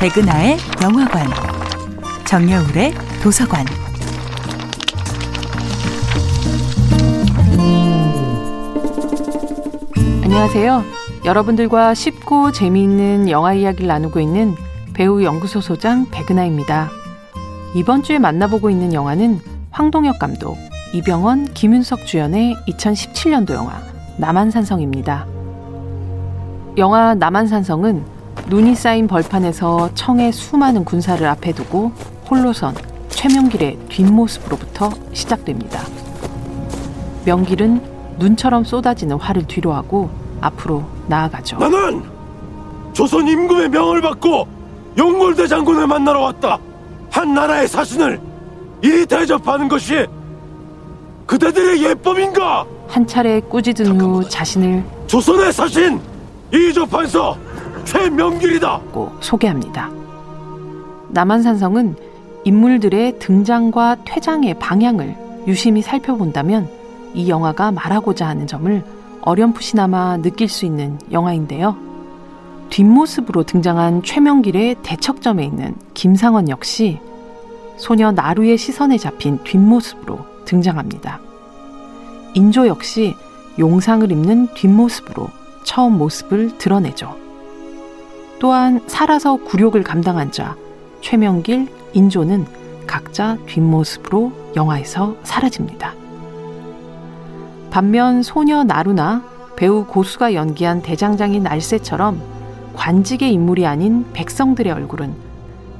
백은하의 영화관, 정여울의 도서관. 안녕하세요. 여러분들과 쉽고 재미있는 영화 이야기를 나누고 있는 배우 연구소 소장 백은하입니다. 이번 주에 만나보고 있는 영화는 황동혁 감독, 이병헌, 김윤석 주연의 2017년도 영화 남한산성입니다. 영화 남한산성은 눈이 쌓인 벌판에서 청의 수많은 군사를 앞에 두고 홀로선 최명길의 뒷모습으로부터 시작됩니다. 명길은 눈처럼 쏟아지는 화를 뒤로하고 앞으로 나아가죠. 나는 조선 임금의 명을 받고 용골대 장군을 만나러 왔다. 한 나라의 사신을 이리 대접하는 것이 그대들의 예법인가? 한 차례 꾸짖은 후 자신을 조선의 사신 이조판서 최명길이다. 고 소개합니다. 남한산성은 인물들의 등장과 퇴장의 방향을 유심히 살펴본다면 이 영화가 말하고자 하는 점을 어렴풋이나마 느낄 수 있는 영화인데요. 뒷모습으로 등장한 최명길의 대척점에 있는 김상원 역시 소녀 나루의 시선에 잡힌 뒷모습으로 등장합니다. 인조 역시 용상을 입는 뒷모습으로 처음 모습을 드러내죠. 또한 살아서 굴욕을 감당한 자 최명길, 인조는 각자 뒷모습으로 영화에서 사라집니다. 반면 소녀 나루나 배우 고수가 연기한 대장장인 날새처럼 관직의 인물이 아닌 백성들의 얼굴은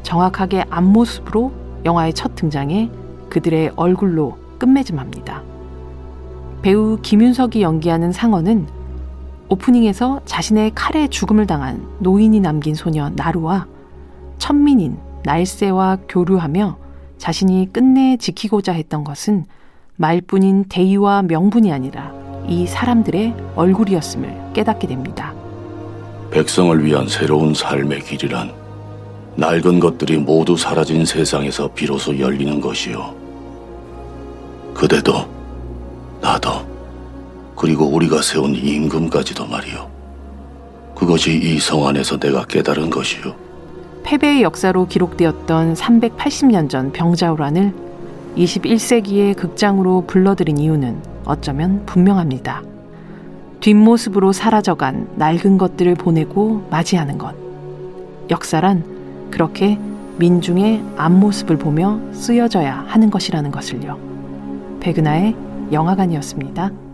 정확하게 앞모습으로 영화의 첫 등장에 그들의 얼굴로 끝맺음합니다. 배우 김윤석이 연기하는 상어는 오프닝에서 자신의 칼에 죽음을 당한 노인이 남긴 소녀 나루와 천민인 날새와 교류하며 자신이 끝내 지키고자 했던 것은 말뿐인 대의와 명분이 아니라 이 사람들의 얼굴이었음을 깨닫게 됩니다. 백성을 위한 새로운 삶의 길이란 낡은 것들이 모두 사라진 세상에서 비로소 열리는 것이요. 그대도 그리고 우리가 세운 임금까지도 말이요. 그것이 이 성 안에서 내가 깨달은 것이요. 패배의 역사로 기록되었던 380년 전 병자호란을 21세기의 극장으로 불러들인 이유는 어쩌면 분명합니다. 뒷모습으로 사라져간 낡은 것들을 보내고 맞이하는 것. 역사란 그렇게 민중의 앞모습을 보며 쓰여져야 하는 것이라는 것을요. 백은하의 영화관이었습니다.